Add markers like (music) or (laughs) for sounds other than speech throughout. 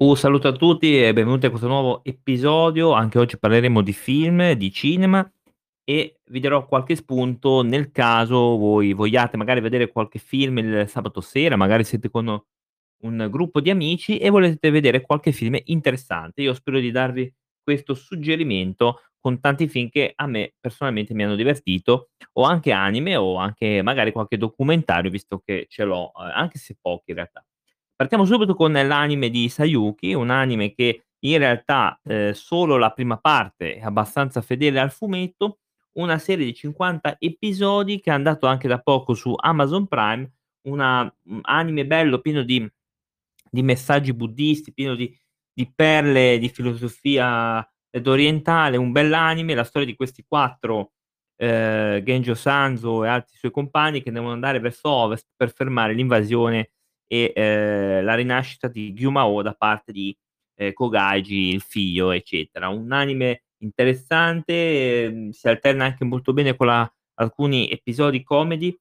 Un saluto a tutti e benvenuti a questo nuovo episodio. Anche oggi parleremo di film, di cinema e vi darò qualche spunto nel caso voi vogliate magari vedere qualche film il sabato sera, magari siete con un gruppo di amici e volete vedere qualche film interessante. Io spero di darvi questo suggerimento con tanti film che a me personalmente mi hanno divertito, o anche anime o anche magari qualche documentario, visto che ce l'ho, ehm, anche se pochi in realtà. Partiamo subito con l'anime di Sayuki, un anime che in realtà, ehm, solo la prima parte è abbastanza fedele al fumetto, una serie di 50 episodi che è andato anche da poco su Amazon Prime, una mhmm, anime bello pieno di di messaggi buddisti, pieno di di perle di filosofia ed orientale, un bell'anime, la storia di questi 4, ehm, Genjo Sanzo e altri suoi compagni che devono andare verso ovest per fermare l'invasione e, ehm, la rinascita di Gyumao da parte di, ehm, Kogaji, il figlio, eccetera. Un anime interessante, ehm, si alterna anche molto bene con la alcuni episodi comedy,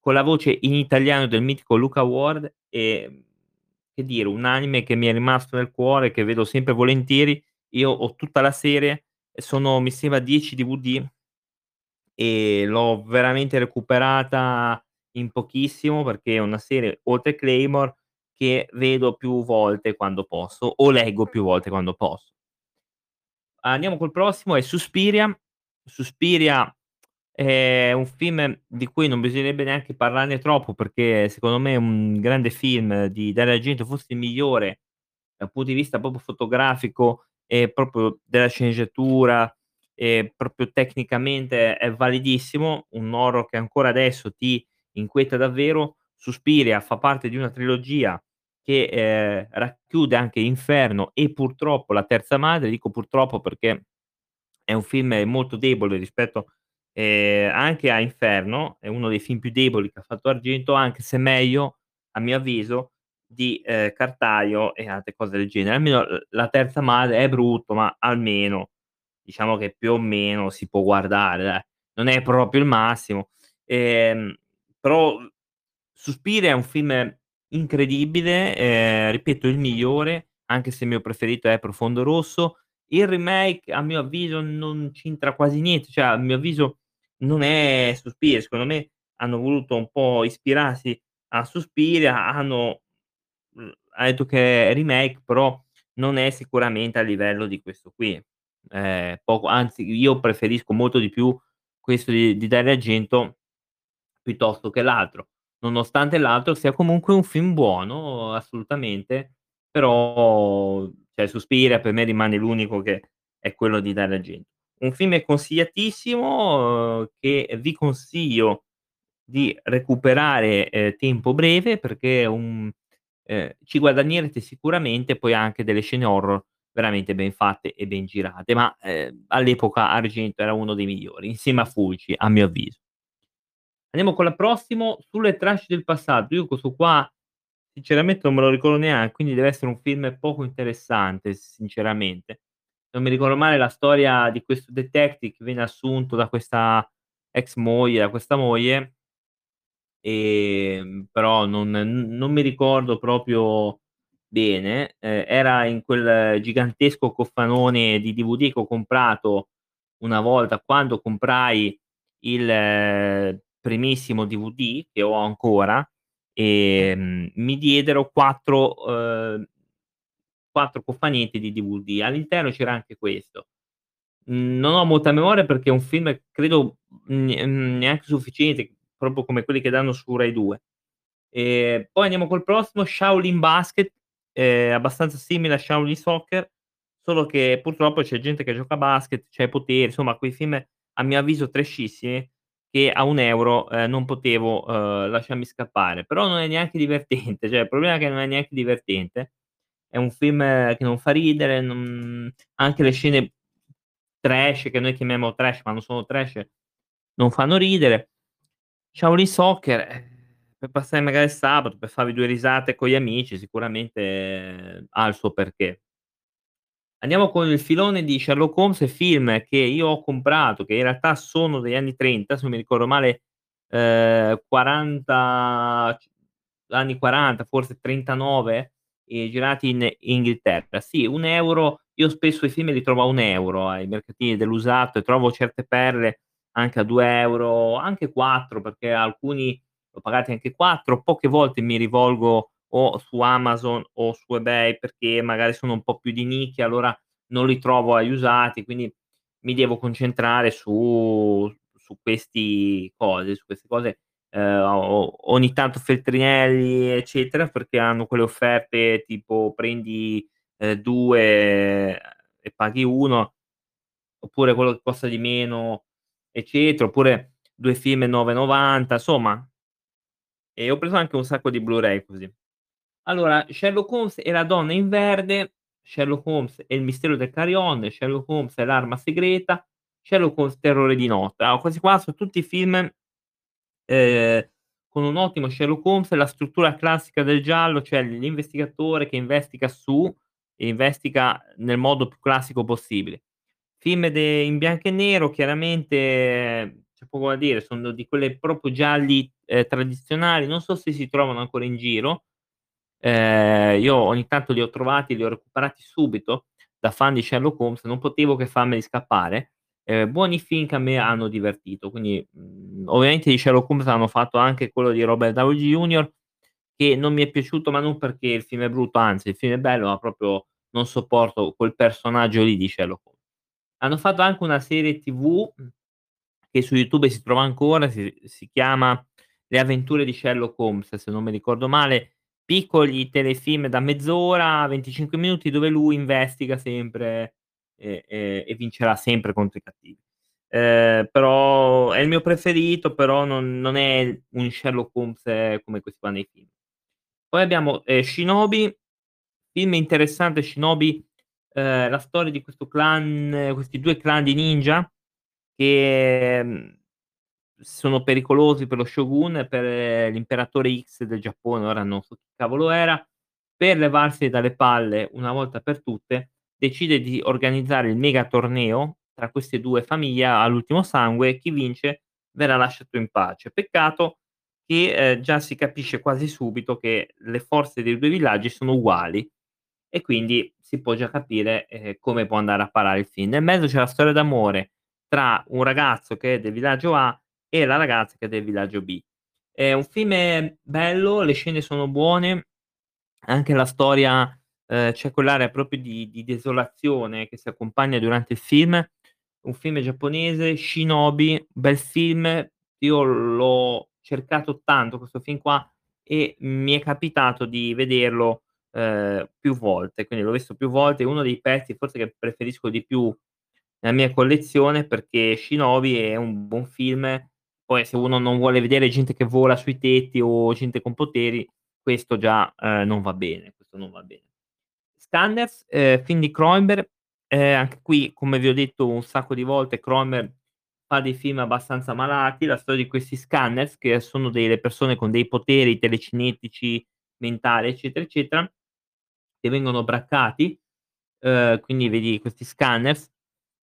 con la voce in italiano del mitico Luca Ward, ehm, che dire, un anime che mi è rimasto nel cuore, che vedo sempre volentieri. Io ho tutta la serie, e sono mi sembra 10 DVD e l'ho veramente recuperata in pochissimo, perché è una serie, oltre Claymore, che vedo più volte quando posso, o leggo più volte quando posso. Andiamo col prossimo, è Suspiria. Suspiria è un film di cui non bisognerebbe neanche parlarne troppo, perché secondo me è un grande film di Dario Argento, forse il migliore dal punto di vista proprio fotografico e proprio della sceneggiatura, e proprio tecnicamente è validissimo, un horror che ancora adesso ti inquieta davvero. Suspiria fa parte di una trilogia che, ehm, racchiude anche Inferno e purtroppo La terza madre, dico purtroppo perché è un film molto debole rispetto, ehm, anche a Inferno, è uno dei film più deboli che ha fatto Argento, anche se meglio, a mio avviso, di, ehm, Cartaio e altre cose del genere. Almeno La terza madre è brutto, ma almeno diciamo che più o meno si può guardare dai. Non è proprio il massimo, ehm, però Suspiria è un film incredibile, ehm, ripeto il migliore, anche se il mio preferito è Profondo Rosso. Il remake a mio avviso non c'entra quasi niente, cioè a mio avviso non è Suspiria, secondo me hanno voluto un po' ispirarsi a Suspiria, hanno mhmm, ha detto che è remake, però non è sicuramente a livello di questo qui. Ehm, poco anzi io preferisco molto di più questo di di Dario Argento piuttosto che l'altro, nonostante l'altro sia comunque un film buono assolutamente, però cioè Suspiria per me rimane l'unico che è quello di Dario Argento. Un film consigliatissimo, uhm, che vi consiglio di recuperare, ehm, tempo breve perché un ehm, ci guadagnerete sicuramente, poi anche delle scene horror veramente ben fatte e ben girate, ma, ehm, all'epoca Argento era uno dei migliori, insieme a Fulci, a mio avviso. Andiamo con la prossimo, Sulle tracce del passato. Io questo qua sinceramente non me lo ricordo neanche, quindi deve essere un film poco interessante sinceramente. Non mi ricordo male la storia di questo detective che viene assunto da questa ex moglie da questa moglie ehm, però non non mi ricordo proprio bene. Ehm, era in quel gigantesco coffanone di DVD che ho comprato una volta quando comprai il primissimo DVD, che ho ancora, ehm, mi diedero 4 uhm 4 cofanetti di DVD. All'interno c'era anche questo. Non ho molta memoria perché è un film credo mhmm, neanche sufficiente, proprio come quelli che danno su Rai 2. Ehm, poi andiamo col prossimo, Shaolin Basket, ehm, abbastanza simile a Shaolin Soccer, solo che purtroppo c'è gente che gioca a basket, c'ha i poteri, insomma quei film a mio avviso trashissimi che a 1 €, ehm, non potevo, uhm, lasciarmi scappare. Però non è neanche divertente, cioè il problema è che non è neanche divertente. È un film che non fa ridere, non anche le scene trash, che noi chiamiamo trash, ma non sono trash, non fanno ridere. Shaolin Soccer, eh, per passare magari il sabato, per farvi 2 risate con gli amici sicuramente ha il suo perché. Andiamo con il filone di Sherlock Holmes film che io ho comprato, che in realtà sono degli anni '30, se non mi ricordo male, ehm, 40 c anni '40, forse '39, ehm, girati in Inghilterra. Sì, 1 € io spesso i film li trovo a 1 € ai mercatini dell'usato e trovo certe perle anche a 2 €, anche 4 perché alcuni l'ho pagati anche 4. Poche volte mi rivolgo o su Amazon o su eBay perché magari sono un po' più di nicchia, allora non li trovo agli usati, quindi mi devo concentrare su su questi cose su queste cose, o ogni tanto Feltrinelli, eccetera, perché hanno quelle offerte tipo prendi, ehm, 2 e paghi 1, oppure quello che costa di meno, eccetera, oppure 2 film e 9,90, insomma e ho preso anche un sacco di Blu-ray così. Allora, Sherlock Holmes e la donna in verde, Sherlock Holmes e il mistero del carillon, Sherlock Holmes e l'arma segreta, Sherlock Holmes terrore di notte. Allora, questi qua so tutti film, ehm, con un ottimo Sherlock Holmes, la struttura classica del giallo, cioè l'investigatore che investiga su e investiga nel modo più classico possibile. Film de in bianco e nero chiaramente c'è poco da dire, sono di quelle proprio gialli, ehm, tradizionali, non so se si trovano ancora in giro. Ehm, io ogni tanto li ho trovati, li ho recuperati subito da fan di Sherlock Holmes, non potevo che farmeli scappare. Ehm, buoni film che a me hanno divertito, quindi, mhmm, ovviamente di Sherlock Holmes hanno fatto anche quello di Robert Downey Jr. che non mi è piaciuto, ma non perché il film è brutto, anzi il film è bello, ma proprio non sopporto quel personaggio lì di Sherlock Holmes. Hanno fatto anche una serie TV, che su YouTube si trova ancora, si si chiama Le avventure di Sherlock Holmes, se non mi ricordo male, piccoli telefilm da mezz'ora, 25 minuti, dove lui investiga sempre e e e vincerà sempre contro i cattivi. Ehm, però è il mio preferito, però non non è un Sherlock Holmes come questi qua nei film. Poi abbiamo, ehm, Shinobi, film interessante Shinobi, ehm, la storia di questo clan questi 2 clan di ninja che, mhmm, sono pericolosi per lo shogun, per l'imperatore X del Giappone, ora non so chi cavolo era, per levarseli dalle palle una volta per tutte, decide di organizzare il mega torneo tra queste 2 famiglie all'ultimo sangue, chi vince verrà lasciato in pace. Peccato che, ehm, già si capisce quasi subito che le forze dei 2 villaggi sono uguali e quindi si può già capire, ehm, come può andare a parare il film. Nel mezzo c'è la storia d'amore tra un ragazzo che è del villaggio A e la ragazza che è del villaggio B. È un film bello, le scene sono buone, anche la storia, c'è quell'area proprio di di desolazione che si accompagna durante il film. Un film giapponese, Shinobi, bel film. Io l'ho cercato tanto questo film qua e mi è capitato di vederlo, ehm, più volte, quindi l'ho visto più volte, è uno dei pezzi forse che preferisco di più nella mia collezione perché Shinobi è un buon film. Poi se uno non vuole vedere gente che vola sui tetti o gente con poteri, questo già, ehm, non va bene, questo non va bene. Scanners, ehm, film di Cronenberg, ehm, anche qui come vi ho detto un sacco di volte, Cronenberg fa dei film abbastanza malati, la storia di questi scanners che sono delle persone con dei poteri telecinetici, mentali, eccetera, eccetera, che vengono braccati, ehm, quindi vedi questi scanners,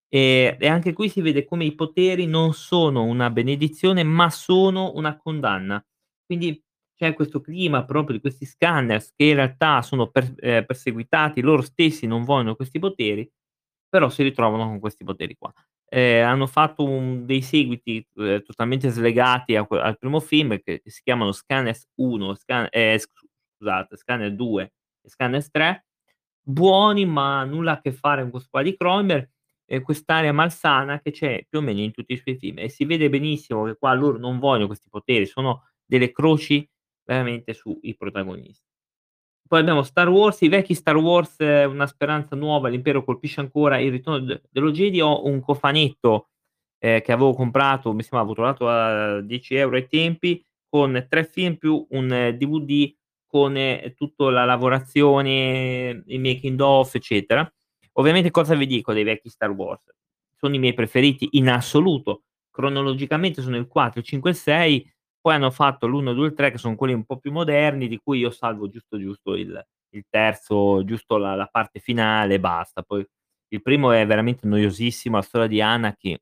ehm, e anche qui si vede come i poteri non sono una benedizione, ma sono una condanna. Quindi c'è questo clima proprio di questi scanners che in realtà sono per ehm, perseguitati, loro stessi non vogliono questi poteri, però si ritrovano con questi poteri qua. Ehm, hanno fatto un dei seguiti, ehm, totalmente slegati a al primo film che si chiamano Scanners 1, Scan ehm, scusate, Scanner 2 e Scanners 3, buoni ma nulla a che fare con questo qua di Cronenberg e quest'aria malsana che c'è più o meno in tutti i suoi film e si vede benissimo che qua loro non vogliono questi poteri, sono delle croci veramente sui protagonisti. Poi abbiamo Star Wars, i vecchi Star Wars, Una speranza nuova, l'impero colpisce ancora, il ritorno de dello Jedi, ho un cofanetto, ehm, che avevo comprato, mi sembra avevo trovato a 10 € ai tempi, con 3 film più un DVD con, ehm, tutto la lavorazione, il making of, eccetera. Ovviamente cosa vi dico dei vecchi Star Wars? Sono i miei preferiti in assoluto. Cronologicamente sono il 4, il 5 e il 6, poi hanno fatto l'1, 2 e il 3 che son quelli un po' più moderni, di cui io salvo giusto, giusto il il terzo, giusto la la parte finale e basta. Poi il primo è veramente noiosissimo, la storia di Anakin,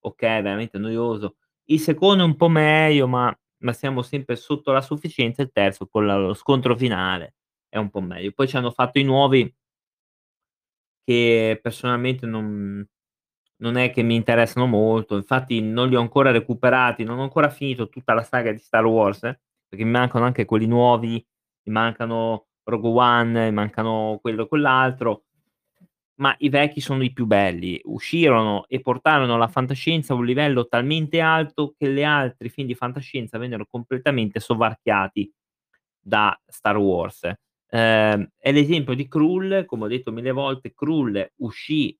okay, veramente noioso. Il secondo è un po' meglio, ma ma siamo sempre sotto la sufficienza, il terzo con la lo scontro finale, è un po' meglio. Poi c'hanno fatto i nuovi che personalmente non non è che mi interessano molto, infatti non li ho ancora recuperati, non ho ancora finito tutta la saga di Star Wars, perché mi mancano anche quelli nuovi, mi mancano Rogue One, mi mancano quello e quell'altro, ma i vecchi sono i più belli. Uscirono e portarono la fantascienza a un livello talmente alto che le altri film di fantascienza vennero completamente soverchiati da Star Wars. Ehm, è l'esempio di Krull, come ho detto 1000 volte, Krull uscì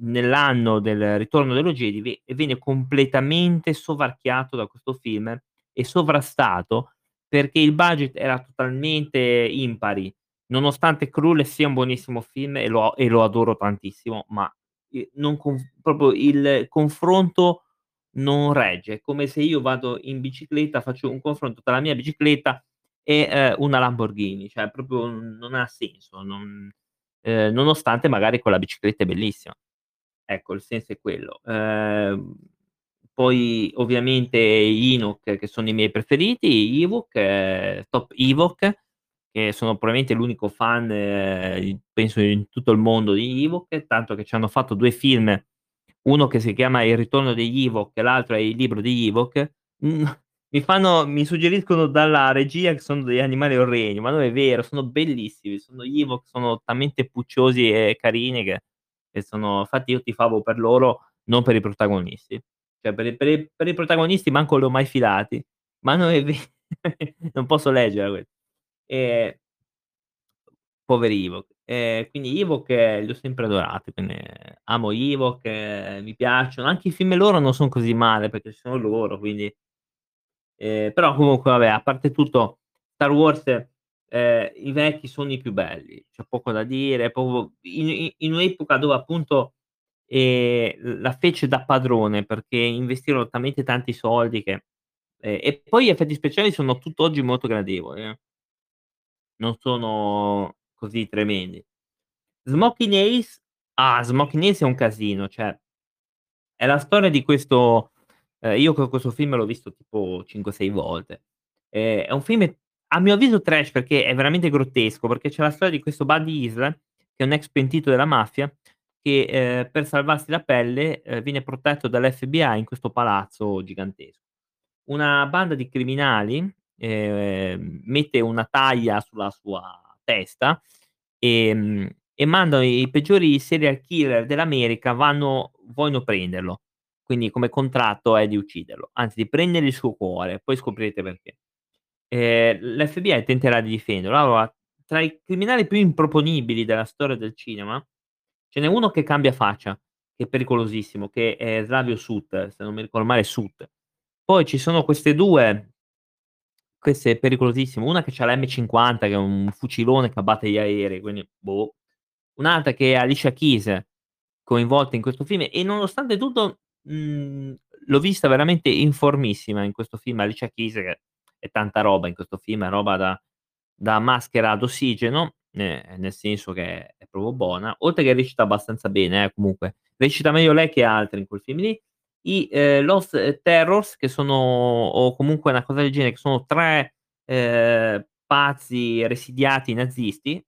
nell'anno del Ritorno dello Jedi e venne completamente soverchiato da questo film e sovrastato, perché il budget era totalmente impari. Nonostante Krull sia un buonissimo film e lo e lo adoro tantissimo, ma non conf proprio il confronto non regge. È come se io vado in bicicletta, faccio un confronto tra la mia bicicletta e, ehm, una Lamborghini, cioè proprio non ha senso, non ehm, nonostante magari quella bicicletta è bellissima. Ecco, il senso è quello. Ehm, poi ovviamente Ewok che sono i miei preferiti, Ewok, ehm, Top Ewok, che sono probabilmente l'unico fan, ehm, penso in tutto il mondo di Ewok, tanto che ci hanno fatto 2 film, uno che si chiama Il ritorno degli Ewok e l'altro è Il libro degli Ewok. Mi fanno mi suggeriscono dalla regia che sono degli animali orrendo, ma non è vero, sono bellissimi, sono gli Ewok sono talmente pucciosi e carini che che sono infatti io tifavo per loro, non per i protagonisti. Cioè per per per i protagonisti manco li ho mai filati, ma non è ve (laughs) non posso leggerla que ehm poveri Ewok. Ehm, quindi Ewok li ho sempre adorati, quindi amo gli Ewok, mi piacciono, anche i film loro non son così male perché sono loro, quindi Ehm, però comunque vabbè, a parte tutto, Star Wars, ehm, i vecchi sono i più belli, c'è poco da dire, proprio in in un'epoca dove appunto, l la fece da padrone perché investirono talmente tanti soldi che ehm, e poi gli effetti speciali sono tutt'oggi molto gradevoli, eh. Non sono così tremendi. Smoking Ace ah, Smoking Ace è un casino, cioè è la storia di questo ehm, io questo film l'ho visto tipo 5, 6 volte. Ehm, è un film a mio avviso trash perché è veramente grottesco, perché c'è la storia di questo Buddy Hill, che è un ex pentito della mafia, che, ehm, per salvarsi la pelle, ehm, viene protetto dall'FBI in questo palazzo gigantesco. Una banda di criminali, ehm, mette una taglia sulla sua testa, ehm, e mandano i peggiori serial killer dell'America vanno vogliono prenderlo. Quindi come contratto è di ucciderlo, anzi di prendere il suo cuore, poi scoprirete perché. Ehm, l'FBI tenterà di difenderlo. Allora, tra i criminali più improponibili della storia del cinema, ce n'è uno che cambia faccia, che è pericolosissimo, che è Slavio Sut, se non mi ricordo male Sut. Poi ci sono queste 2 queste è pericolosissimo, una che c'ha la M50 che è un fucilone che abbatte gli aerei, quindi boh. Un'altra che è Alicia Keys, coinvolta in questo film e nonostante tutto, mhmm, l'ho vista veramente in formissima in questo film, Alicia Keys che è tanta roba in questo film, è roba da da maschera ad ossigeno, ehm, nel senso che è proprio buona, oltre che recita abbastanza bene eh, comunque. Recita meglio lei che altri in quel film lì. I, ehm, Lost Terrors che sono o comunque una cosa del genere, che sono 3, ehm, pazzi residiati nazisti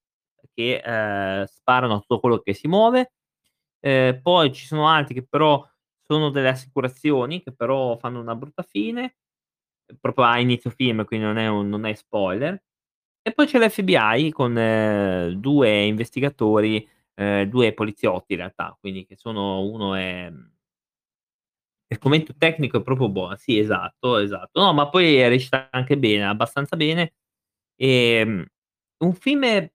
che, ehm, sparano a tutto quello che si muove. Ehm, poi ci sono altri che però sono delle assicurazioni, che però fanno una brutta fine, proprio a inizio film, quindi non è un non è spoiler. E poi c'è l'FBI con 2 investigatori, ehm, 2 poliziotti in realtà, quindi che sono uno è il commento tecnico è proprio buono, sì esatto, esatto. No, ma poi recita anche bene, abbastanza bene. Ehm, un film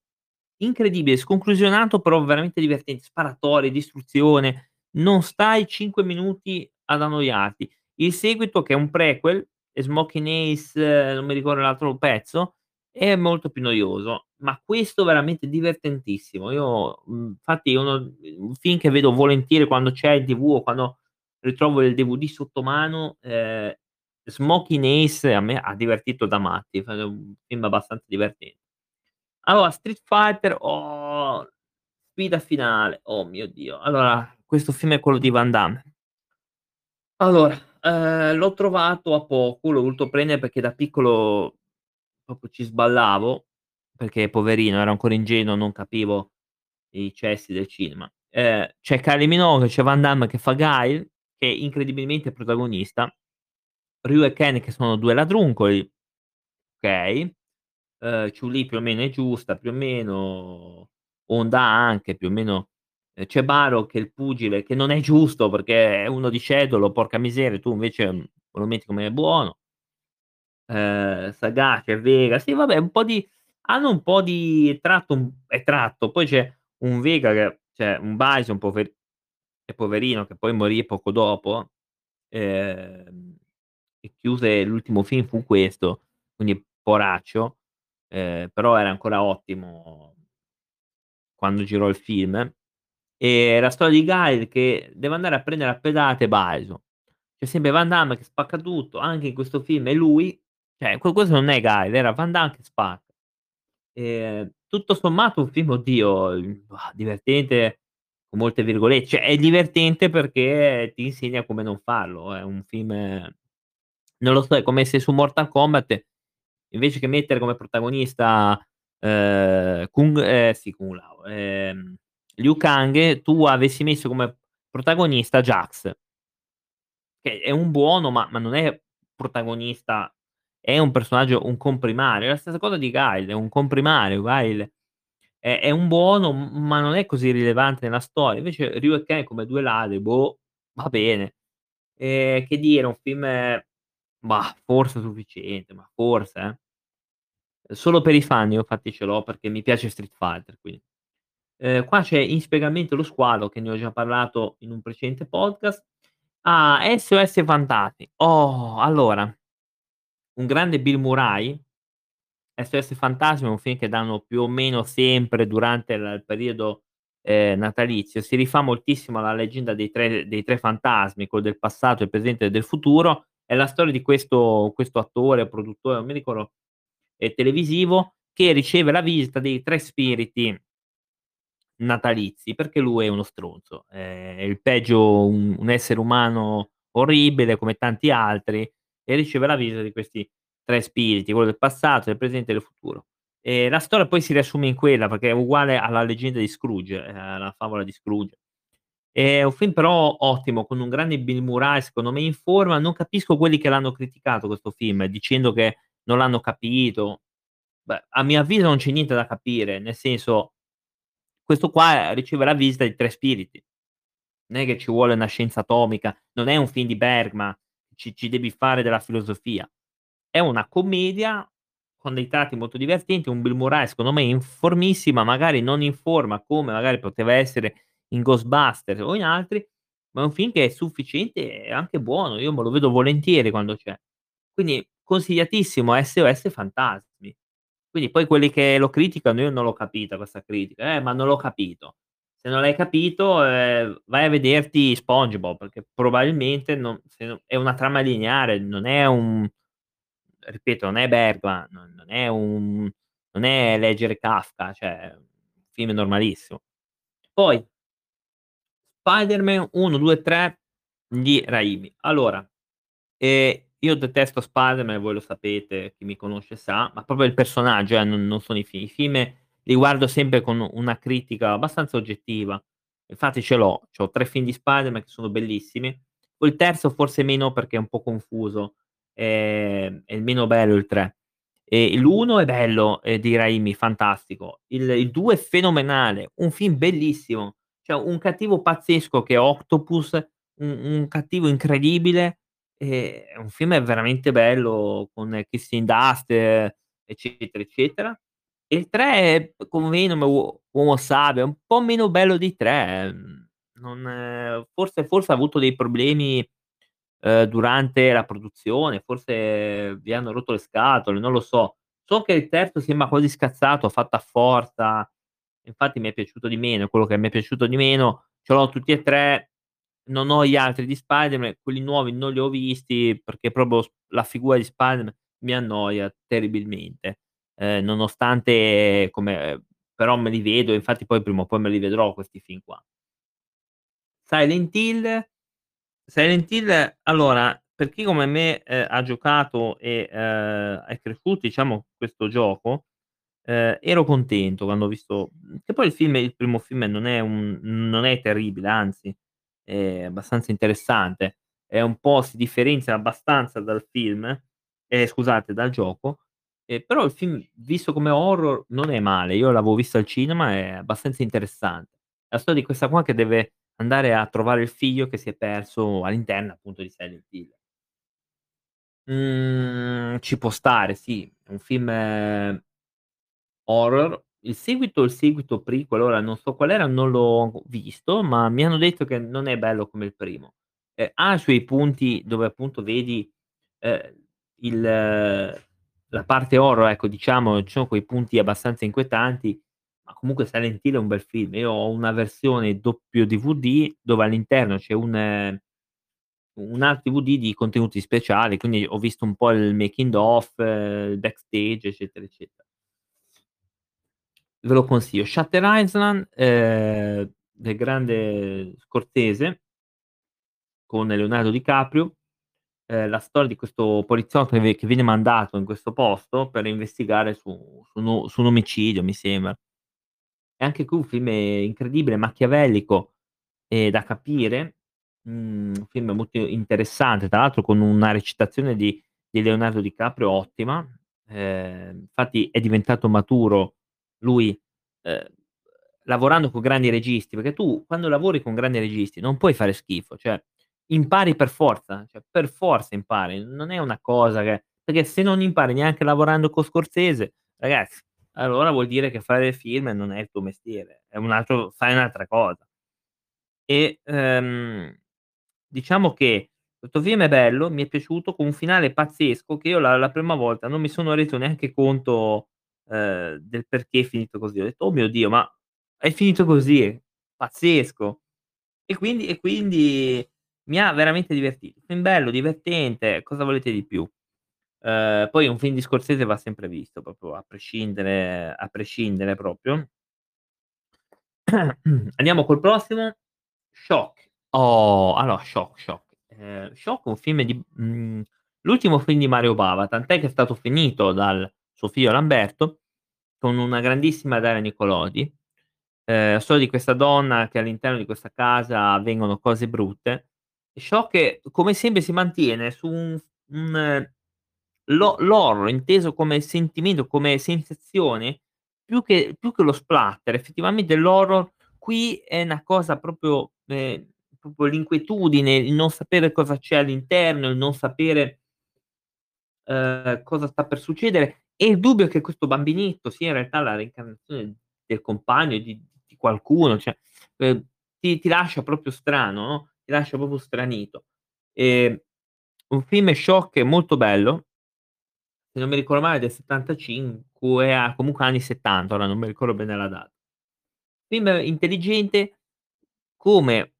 incredibile, sconclusionato però veramente divertente, sparatorie, distruzione, non stai 5 minuti ad annoiarti. Il seguito che è un prequel, Smoking Ace, non mi ricordo l'altro pezzo, è molto più noioso, ma questo veramente divertentissimo. Io, mhmm, infatti è uno un film che vedo volentieri quando c'è in TV o quando ritrovo il DVD sotto mano, ehm, Smoking Ace a me ha divertito da matti, è un film abbastanza diverten allora Street Fighter, oh, sfida finale, oh mio Dio. Allora, questo film è quello di Van Damme. Allora, ehm, l'ho trovato a poco, l'ho voluto prendere perché da piccolo proprio ci sballavo, perché poverino era ancora ingenuo, non capivo i cessi del cinema. Ehm, c'è Kylie Minogue, c'è Van Damme che fa Guile, che incredibilmente è protagonista, Ryu e Ken che sono 2 ladruncoli, okay, uhm, Chun-Li più o meno è giusta, più o meno, Honda anche più o meno, c'è Barrow che è il pugile, che non è giusto perché è uno di cedolo, porca miseria, tu invece, mhmm, lo metti come buono. Ehm, Sagace, Vega, sì vabbè un po' di hanno un po' di tratto un è tratto, poi c'è un Vega che cioè un Bison pover che poverino, che poi morì poco dopo, ehm, e chiuse l'ultimo film fu questo, quindi poraccio, ehm, però era ancora ottimo quando girò il film. E la storia di Guile che deve andare a prendere a pedate Bison. C'è sempre Van Damme che spacca tutto, anche in questo film è lui, cioè que questo non è Guile, era Van Damme che spacca. Ehm, tutto sommato un film, oddio, divertente con molte virgolette, cioè è divertente perché ti insegna come non farlo, è un film non lo so, è come se su Mortal Kombat invece che mettere come protagonista, ehm, Kung ehm, sì Kung Lao, ehm, Liu Kang, tu avessi messo come protagonista Jax. Che è un buono, ma ma non è protagonista, è un personaggio un comprimario. È la stessa cosa di Guile, è un comprimario. Guile è è un buono, ma non è così rilevante nella storia. Invece Ryu e Ken come 2 ladri, boh, va bene. Ehm, che dire, un film, mah, forse sufficiente, ma forse eh. Solo per i fan io infatti ce l'ho perché mi piace Street Fighter, quindi. Ehm, qua c'è Inspiegabilmente lo squalo, che ne ho già parlato in un precedente podcast. Ah, SOS Fantasmi. Oh, allora, un grande Bill Murray, SOS Fantasmi è un film che danno più o meno sempre durante il il periodo, ehm, natalizio. Si rifà moltissimo alla leggenda dei tre dei 3 fantasmi, quello del passato, del presente e del futuro. È la storia di questo questo attore produttore, non mi ricordo, ehm, televisivo, che riceve la visita dei 3 spiriti natalizi, perché lui è uno stronzo. È il peggio un un essere umano orribile come tanti altri e riceve la visita di questi 3 spiriti, quello del passato, del presente e del futuro. E la storia poi si riassume in quella, perché è uguale alla leggenda di Scrooge, ehm, alla favola di Scrooge. È un film però ottimo, con un grande Bill Murray, secondo me in forma. Non capisco quelli che l'hanno criticato questo film, dicendo che non l'hanno capito. Beh, a mio avviso non c'è niente da capire, nel senso questo qua riceve la visita di 3 spiriti. Non è che ci vuole una scienza atomica, non è un film di Bergman, ci ci devi fare della filosofia. È una commedia con dei tratti molto divertenti, un Bill Murray secondo me in formissima, magari non in forma come magari poteva essere in Ghostbusters o in altri, ma è un film che è sufficiente e anche buono. Io me lo vedo volentieri quando c'è. Quindi consigliatissimo SOS Fantasmi. Quindi poi quelli che lo criticano io non l'ho capita questa critica: "Eh, ma non l'ho capito". Se non l'hai capito, ehm, vai a vederti SpongeBob, perché probabilmente non se no è una trama lineare, non è un ripeto, non è Bergman, non non è un non è leggere Kafka, cioè un film normalissimo. Poi Spider-Man 1, 2, 3 di Raimi. Allora, ehm, io detesto Spider-Man, voi lo sapete, chi mi conosce sa, ma proprio il personaggio eh, non non sono i film. I film li guardo sempre con una critica abbastanza oggettiva. Infatti ce l'ho, c'ho 3 film di Spider-Man che sono bellissimi. Il terzo forse meno perché è un po' confuso, ehm, è il meno bello il 3. E l'1 è bello, è di Raimi, fantastico. Il 2 è fenomenale, un film bellissimo. C'è un cattivo pazzesco che è Octopus, un un cattivo incredibile, è un film veramente bello con Kristen Dunst, eccetera, eccetera. E il 3 è con Venom e Uo Uomo Sabbia, è un po' meno bello dei 3, ehm, non forse forse ha avuto dei problemi, ehm, durante la produzione, forse gli hanno rotto le scatole, non lo so. So che il terzo sembra quasi scazzato, fatto a forza, infatti mi è piaciuto di meno, è quello che mi è piaciuto di meno. Ce l'ho tutti e 3, non ho gli altri di Spider-Man, quelli nuovi non li ho visti perché proprio la figura di Spider-Man mi annoia terribilmente, ehm, nonostante come però me li vedo, infatti poi prima o poi me li vedrò questi film qua. Silent Hill Silent Hill allora, per chi come me, ehm, ha giocato e, ehm, è cresciuto diciamo questo gioco Ehm, ero contento quando ho visto che poi il film il primo film non è un non è terribile, anzi è abbastanza interessante. È un po' si differenzia abbastanza dal film ehm, scusate, dal gioco, ehm, però il film visto come horror non è male. Io l'avevo visto al cinema, è abbastanza interessante. La storia di questa qua che deve andare a trovare il figlio che si è perso all'interno appunto di Silent Hill. Mhmm, ci può stare sì, è un film horror. Il seguito il seguito prequel, ora non so qual era, non l'ho visto, ma mi hanno detto che non è bello come il primo. Ehm, ha i suoi punti dove appunto vedi, ehm, il la parte horror, ecco diciamo, ci sono quei punti abbastanza inquietanti, ma comunque Silent Hill è un bel film. Io ho una versione doppio DVD dove all'interno c'è un un altro DVD di contenuti speciali, quindi ho visto un po' il making of, il backstage, eccetera, eccetera. Ve lo consiglio. Shutter Island, ehm, del grande Scorsese con Leonardo DiCaprio, ehm, la storia di questo poliziotto che viene mandato in questo posto per investigare su su un su un omicidio, mi sembra. E anche qui un film incredibile, machiavellico e da capire, mhmm, un film molto interessante, tra l'altro con una recitazione di di Leonardo DiCaprio ottima. Ehm, infatti è diventato maturo lui, ehm, lavorando con grandi registi, perché tu quando lavori con grandi registi non puoi fare schifo, cioè impari per forza, cioè per forza impari, non è una cosa che perché se non impari neanche lavorando con Scorsese, ragazzi, allora vuol dire che fare film non è il tuo mestiere, è un altro fai un'altra cosa. E, ehm, diciamo che questo film è bello, mi è piaciuto, con un finale pazzesco che io la la prima volta non mi sono reso neanche conto, ehm, del perché è finito così. Ho detto: "Oh mio Dio, ma è finito così? Pazzesco!" E quindi e quindi mi ha veramente divertito. Film bello, divertente, cosa volete di più? Ehm, poi un film di Scorsese va sempre visto, proprio a prescindere a prescindere proprio. (clears throat) Andiamo col prossimo, Shock. Oh, allora Shock, Shock. Ehm, Shock è un film di mhmm, l'ultimo film di Mario Bava, tant'è che è stato finito dal suo figlio Lamberto, con una grandissima Daria Nicolodi. La storia di questa donna che all'interno di questa casa avvengono cose brutte. Shock, come sempre, si mantiene su un un l'ho l'horror inteso come sentimento, come sensazione, più che più che lo splatter, effettivamente l'horror qui è 'na cosa proprio ehm, proprio l'inquietudine, il non sapere cosa c'è all'interno, il non sapere ehm, cosa sta per succedere e il dubbio che questo bambinetto sia in realtà la reincarnazione del compagno di di qualcuno, cioè, ehm, ti ti lascia proprio strano, no, ti lascia proprio stranito. Ehm, un film Shock molto bello se non mi ricordo male del 75 a comunque anni '70, ora non mi ricordo bene la data. Film intelligente come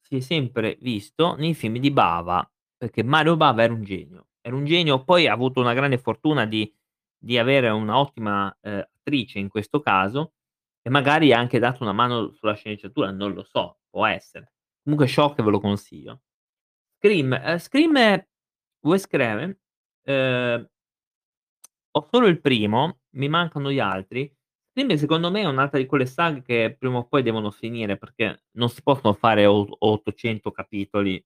si è sempre visto nei film di Bava, perché Mario Bava era un genio. Era un genio, poi ha avuto una grande fortuna di di avere un'ottima, ehm, attrice in questo caso e magari ha anche dato una mano sulla sceneggiatura, non lo so, può essere. Comunque Shock ve lo consiglio. Scream, ehm, Scream Wes Craven, ehm ho solo il primo, mi mancano gli altri. Scream secondo me è un'altra di quelle saghe che prima o poi devono finire, perché non si possono fare o 800 capitoli.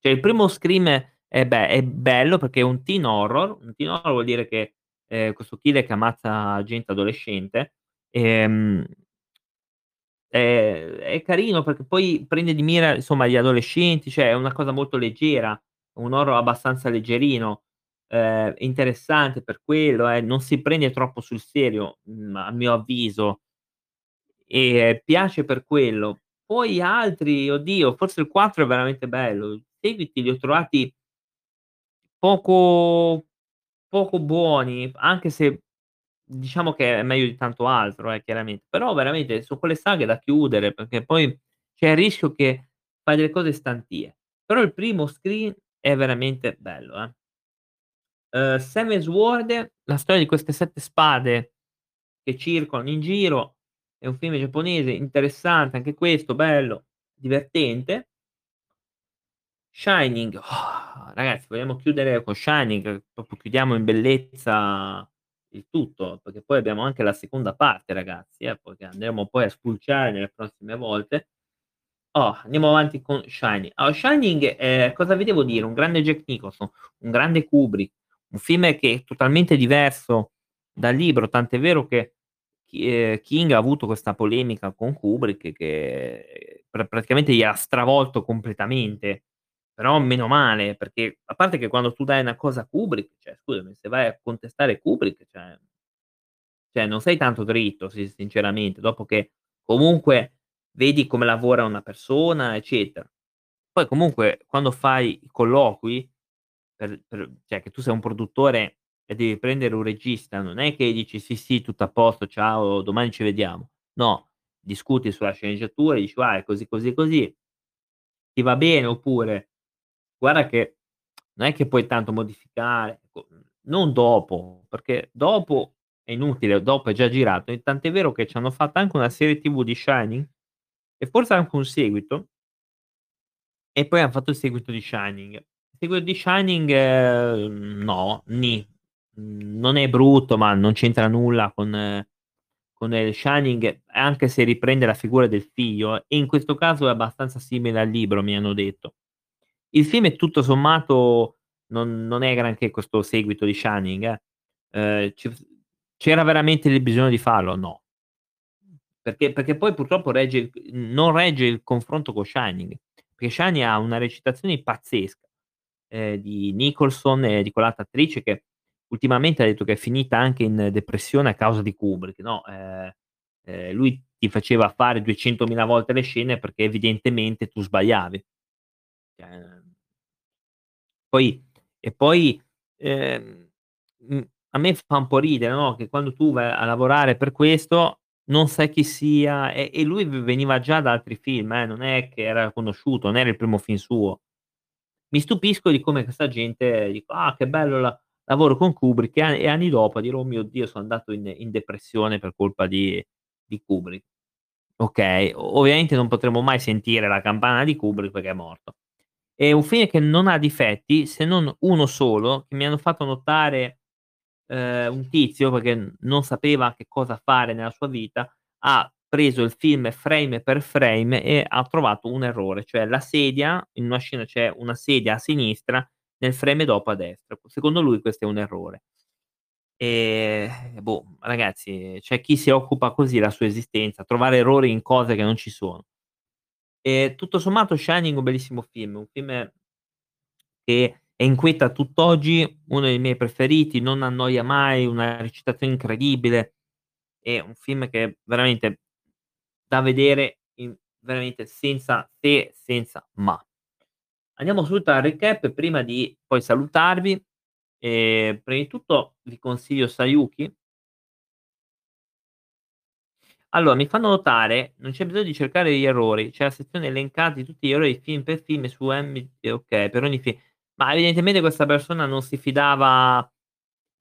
Cioè il primo Scream è be è bello perché è un teen horror, un teen horror vuol dire che, ehm, questo killer che ammazza gente adolescente, ehm ehm, è carino perché poi prende di mira insomma gli adolescenti, cioè è una cosa molto leggera, un horror abbastanza leggerino, ehm, interessante per quello, eh, non si prende troppo sul serio, mhmm, a mio avviso. E piace per quello. Poi altri, oddio, forse il 4 è veramente bello. I seguiti li ho trovati poco poco buoni, anche se diciamo che è meglio di tanto altro eh, chiaramente, però veramente so' quelle saghe da chiudere, perché poi c'è il rischio che fai delle cose stantie. Però il primo Scream è veramente bello, eh. Uhm, Seven Sword, la storia di queste 7 spade che circolano in giro, è un film giapponese interessante anche questo, bello, divertente. Shining, ragazzi vogliamo chiudere con Shining, proprio chiudiamo in bellezza il tutto, perché poi abbiamo anche la seconda parte ragazzi, eh, poi che andremo poi a spulciare nelle prossime volte. Oh, andiamo avanti con Shining. Allora, Shining, ehm, cosa vi devo dire? Un grande Jack Nicholson, un grande Kubrick, un film che è totalmente diverso dal libro, tant'è vero che ehm, King ha avuto questa polemica con Kubrick che pra praticamente gli ha stravolto completamente, però meno male, perché a parte che quando tu dai una cosa a Kubrick, cioè scusami, se vai a contestare Kubrick, cioè cioè non sei tanto dritto si sinceramente, dopo che comunque vedi come lavora una persona, eccetera. Poi comunque quando fai i colloqui per per cioè che tu sei un produttore e devi prendere un regista, non è che dici: "Sì, sì, tutto a posto, ciao, domani ci vediamo." No, discuti sulla sceneggiatura dici: "Guarda è così, così, così." Ti va bene oppure: "Guarda che non è che puoi tanto modificare." Ecco, non dopo, perché dopo è inutile, dopo è già girato tant'è vero che c'hanno fatto anche una serie TV di Shining e forse anche un seguito e poi han fatto il seguito di Shining. Il seguito di Shining, ehm, no. Mhmm, non è brutto, ma non c'entra nulla con con il Shining, anche se riprende la figura del figlio e in questo caso è abbastanza simile al libro, mi hanno detto. Il film è tutto sommato non non è granché questo seguito di Shining eh. F c'era veramente il bisogno di farlo? No. Perché perché poi purtroppo regge non regge il confronto con Shining, perché Shining ha una recitazione pazzesca, ehm, di Nicholson e di quell'altra attrice che ultimamente ha detto che è finita anche in depressione a causa di Kubrick, no, ehm, ehm, lui ti faceva fare 200.000 volte le scene perché evidentemente tu sbagliavi. Cioè poi e poi, mhmm, a me fa un po' ridere, no, che quando tu vai a lavorare per questo non sai chi sia e e lui veniva già da altri film eh, non è che era conosciuto, non era il primo film suo. Mi stupisco di come questa gente dico: "Ah, che bello la lavoro con Kubrick" e anni dopo a dire: "Oh mio Dio, sono andato in in depressione per colpa di di Kubrick." Okay, o ovviamente non potremo mai sentire la campana di Kubrick perché è morto. È un film che non ha difetti, se non uno solo, che mi hanno fatto notare, ehm, un tizio, perché non sapeva che cosa fare nella sua vita, ha preso il film frame per frame e ha trovato un errore, cioè la sedia in una scena c'è una sedia a sinistra, nel frame dopo a destra. Secondo lui questo è un errore. Ehm, boh, ragazzi, c'è chi si occupa così la sua esistenza, trovare errori in cose che non ci sono. E tutto sommato Shining un bellissimo film, un film che è inquieta tutt'oggi, uno dei miei preferiti, non annoia mai, una recitazione incredibile. È un film che veramente da vedere in veramente senza se, senza ma. Andiamo subito al recap prima di poi salutarvi. Ehm, prima di tutto vi consiglio Sayuki allora, mi fanno notare, non c'è bisogno di cercare gli errori, c'è la sezione elencati tutti gli errori film per film su M e okay, per ogni fi ma evidentemente questa persona non si fidava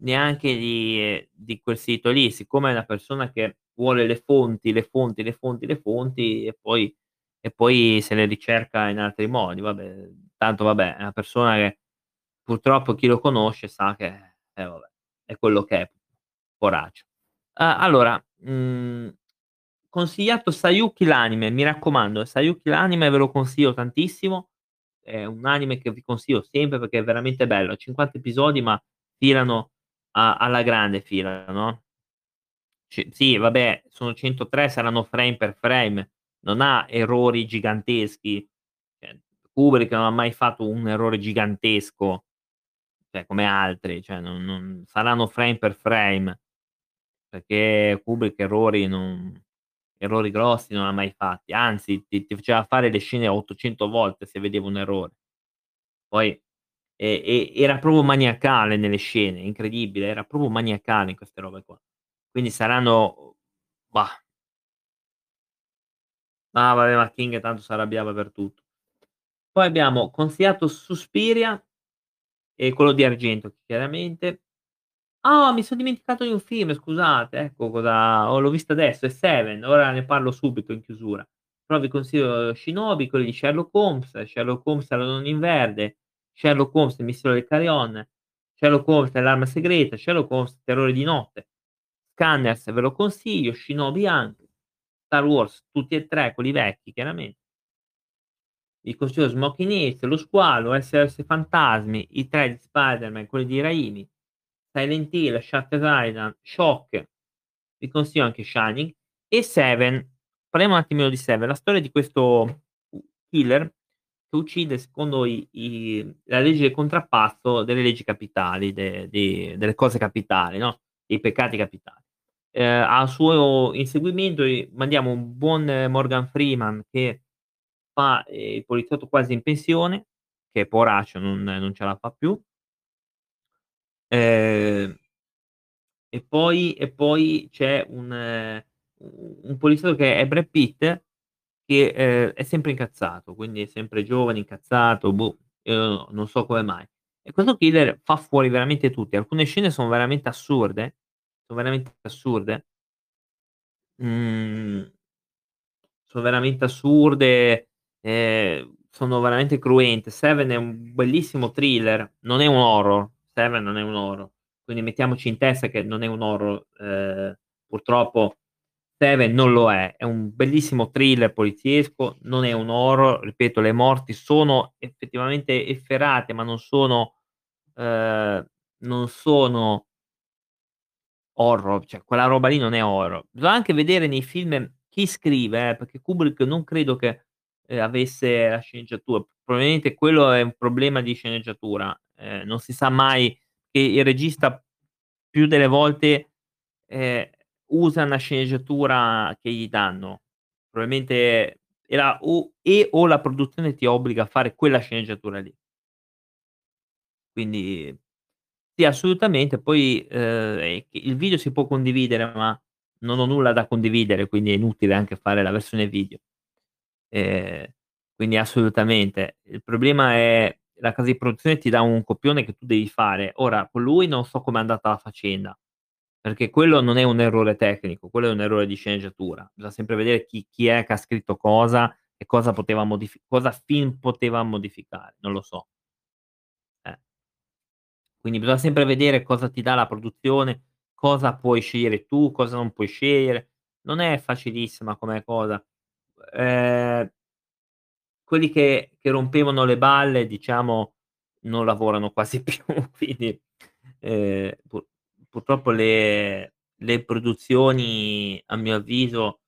neanche di di quel sito lì, siccome è una persona che vuole le fonti, le fonti, le fonti, le fonti e poi e poi se le ricerca in altri modi. Vabbè, tanto vabbè, è una persona che purtroppo chi lo conosce sa che eh vabbè, è quello che è, poraccio. A allora, mhmm, consigliato Sayuki l'anime, mi raccomando, Sayuki l'anime ve lo consiglio tantissimo, è un anime che vi consiglio sempre perché è veramente bello, 50 episodi ma filano a alla grande filano, no? C sì, vabbè, sono 103 saranno frame per frame, non ha errori giganteschi. Cioè, Kubrick non ha mai fatto un errore gigantesco, cioè come altri, cioè non non saranno frame per frame, perché Kubrick errori non errori grossi non ha mai fatti, anzi ti ti faceva fare le scene 800 volte se vedeva un errore. Poi e e era proprio maniacale nelle scene, incredibile, era proprio maniacale in queste robe qua. Quindi saranno bah. Ah vabbè, ma King tanto s'arrabbiava per tutto. Poi abbiamo consigliato Suspiria e quello di Argento chiaramente. Ah, mi son dimenticato di un film, scusate, ecco cosa oh, l'ho visto adesso, è Seven, ora ne parlo subito in chiusura. Però vi consiglio Shinobi, quelli di Sherlock Holmes, Sherlock Holmes: La donna in verde, Sherlock Holmes: Il mistero del Carillon, Sherlock Holmes e l'arma segreta, Sherlock Holmes, Terrore di notte, Scanners ve lo consiglio, Shinobi anche, Star Wars tutti e 3, quelli vecchi chiaramente. Vi consiglio Smoking Ace, Lo Squalo, SOS Fantasmi, i 3 di Spider-Man, quelli di Raimi, Silent Hill, Shutter Island, Shock, vi consiglio anche Shining e Seven. Parliamo un attimino di Seven, la storia di questo killer che uccide secondo i i la legge del contrappasso delle leggi capitali, de de delle cose capitali, no, dei peccati capitali. Ehm, a suo inseguimento mandiamo un buon Morgan Freeman che fa, ehm, il poliziotto quasi in pensione, che poveraccio non non ce la fa più. Ehm e poi e poi c'è un u un poliziotto che è Brad Pitt che, ehm, è sempre incazzato, quindi è sempre giovane, incazzato, boh, non so come mai. E questo killer fa fuori veramente tutti. Alcune scene son veramente assurde, son veramente assurde. Mhmm sono veramente assurde, ehm, sono veramente cruente. Seven è un bellissimo thriller, non è un horror, Seven non è un horror. Quindi mettiamoci in testa che non è un horror, ehm, purtroppo Seven non lo è. È un bellissimo thriller poliziesco, non è un horror, ripeto le morti sono effettivamente efferate, ma non sono ehm, non sono horror, cioè quella roba lì non è horror. Bisogna anche vedere nei film chi scrive eh, perché Kubrick non credo che, ehm, avesse la sceneggiatura. Probabilmente quello è un problema di sceneggiatura. Ehm, non si sa mai che il regista più delle volte, ehm, usa una sceneggiatura che gli danno. Probabilmente era o e o la produzione ti obbliga a fare quella sceneggiatura lì. Quindi sì, assolutamente. Poi, che il video si può condividere, ma non ho nulla da condividere, quindi è inutile anche fare la versione video. Ehm, quindi assolutamente. Il problema è la casa di produzione ti dà un copione che tu devi fare. Ora con lui non so com'è andata la faccenda, perché quello non è un errore tecnico, quello è un errore di sceneggiatura. Bisogna sempre vedere chi chi è che ha scritto cosa e cosa poteva modifi cosa film poteva modificare, non lo so. Eh. Quindi bisogna sempre vedere cosa ti dà la produzione, cosa puoi scegliere tu, cosa non puoi scegliere. Non è facilissima come cosa. Ehm quelli che che rompevano le balle, diciamo, non lavorano quasi (laughs) più, quindi, ehm, pur purtroppo le le produzioni, a mio avviso,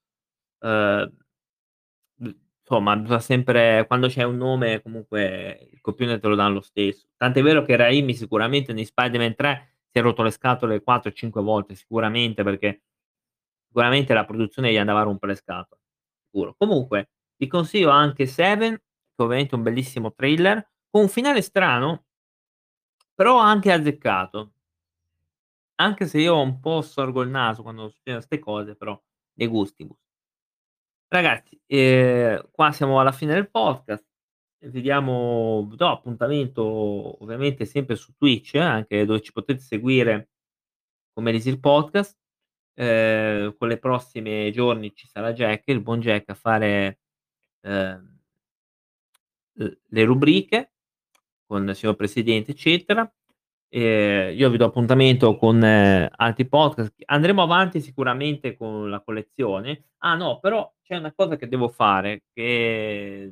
b insomma bisogna sempre quando c'è un nome comunque il copione te lo dan lo stesso. Tant'è vero che Raimi sicuramente nei Spider-Man 3 si è rotto le scatole 4, 5 volte sicuramente, perché sicuramente la produzione gli andava a rompere le scatole. Comunque ti consiglio anche Seven, che ovviamente un bellissimo thriller, con un finale strano però anche azzeccato. Anche se io un po' storgo il naso quando succedono 'ste cose, però de gustibus. Ragazzi, ehm, qua siamo alla fine del podcast. Vi diamo vi do appuntamento ovviamente sempre su Twitch, anche dove ci potete seguire come Easy il podcast. Ehm, con le prossime giorni ci sarà Jack, il buon Jack a fare, le rubriche con il signor presidente, eccetera. Ehm, io vi do appuntamento con altri podcast. Andremo avanti sicuramente con la collezione. Ah no, però c'è una cosa che devo fare che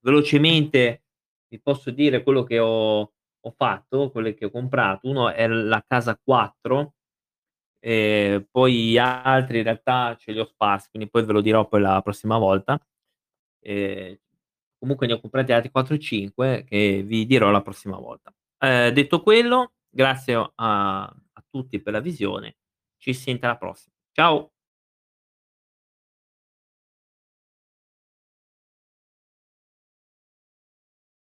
velocemente vi posso dire quello che ho ho fatto, quelle che ho comprato. Uno è la casa 4, ehm, poi altri in realtà ce li ho sparsi, quindi poi ve lo dirò poi la prossima volta. Ehm, comunque ne ho comprati altri 4 o 5 che vi dirò la prossima volta. Ehm, detto quello, grazie a a tutti per la visione. Ci si sente alla prossima. Ciao.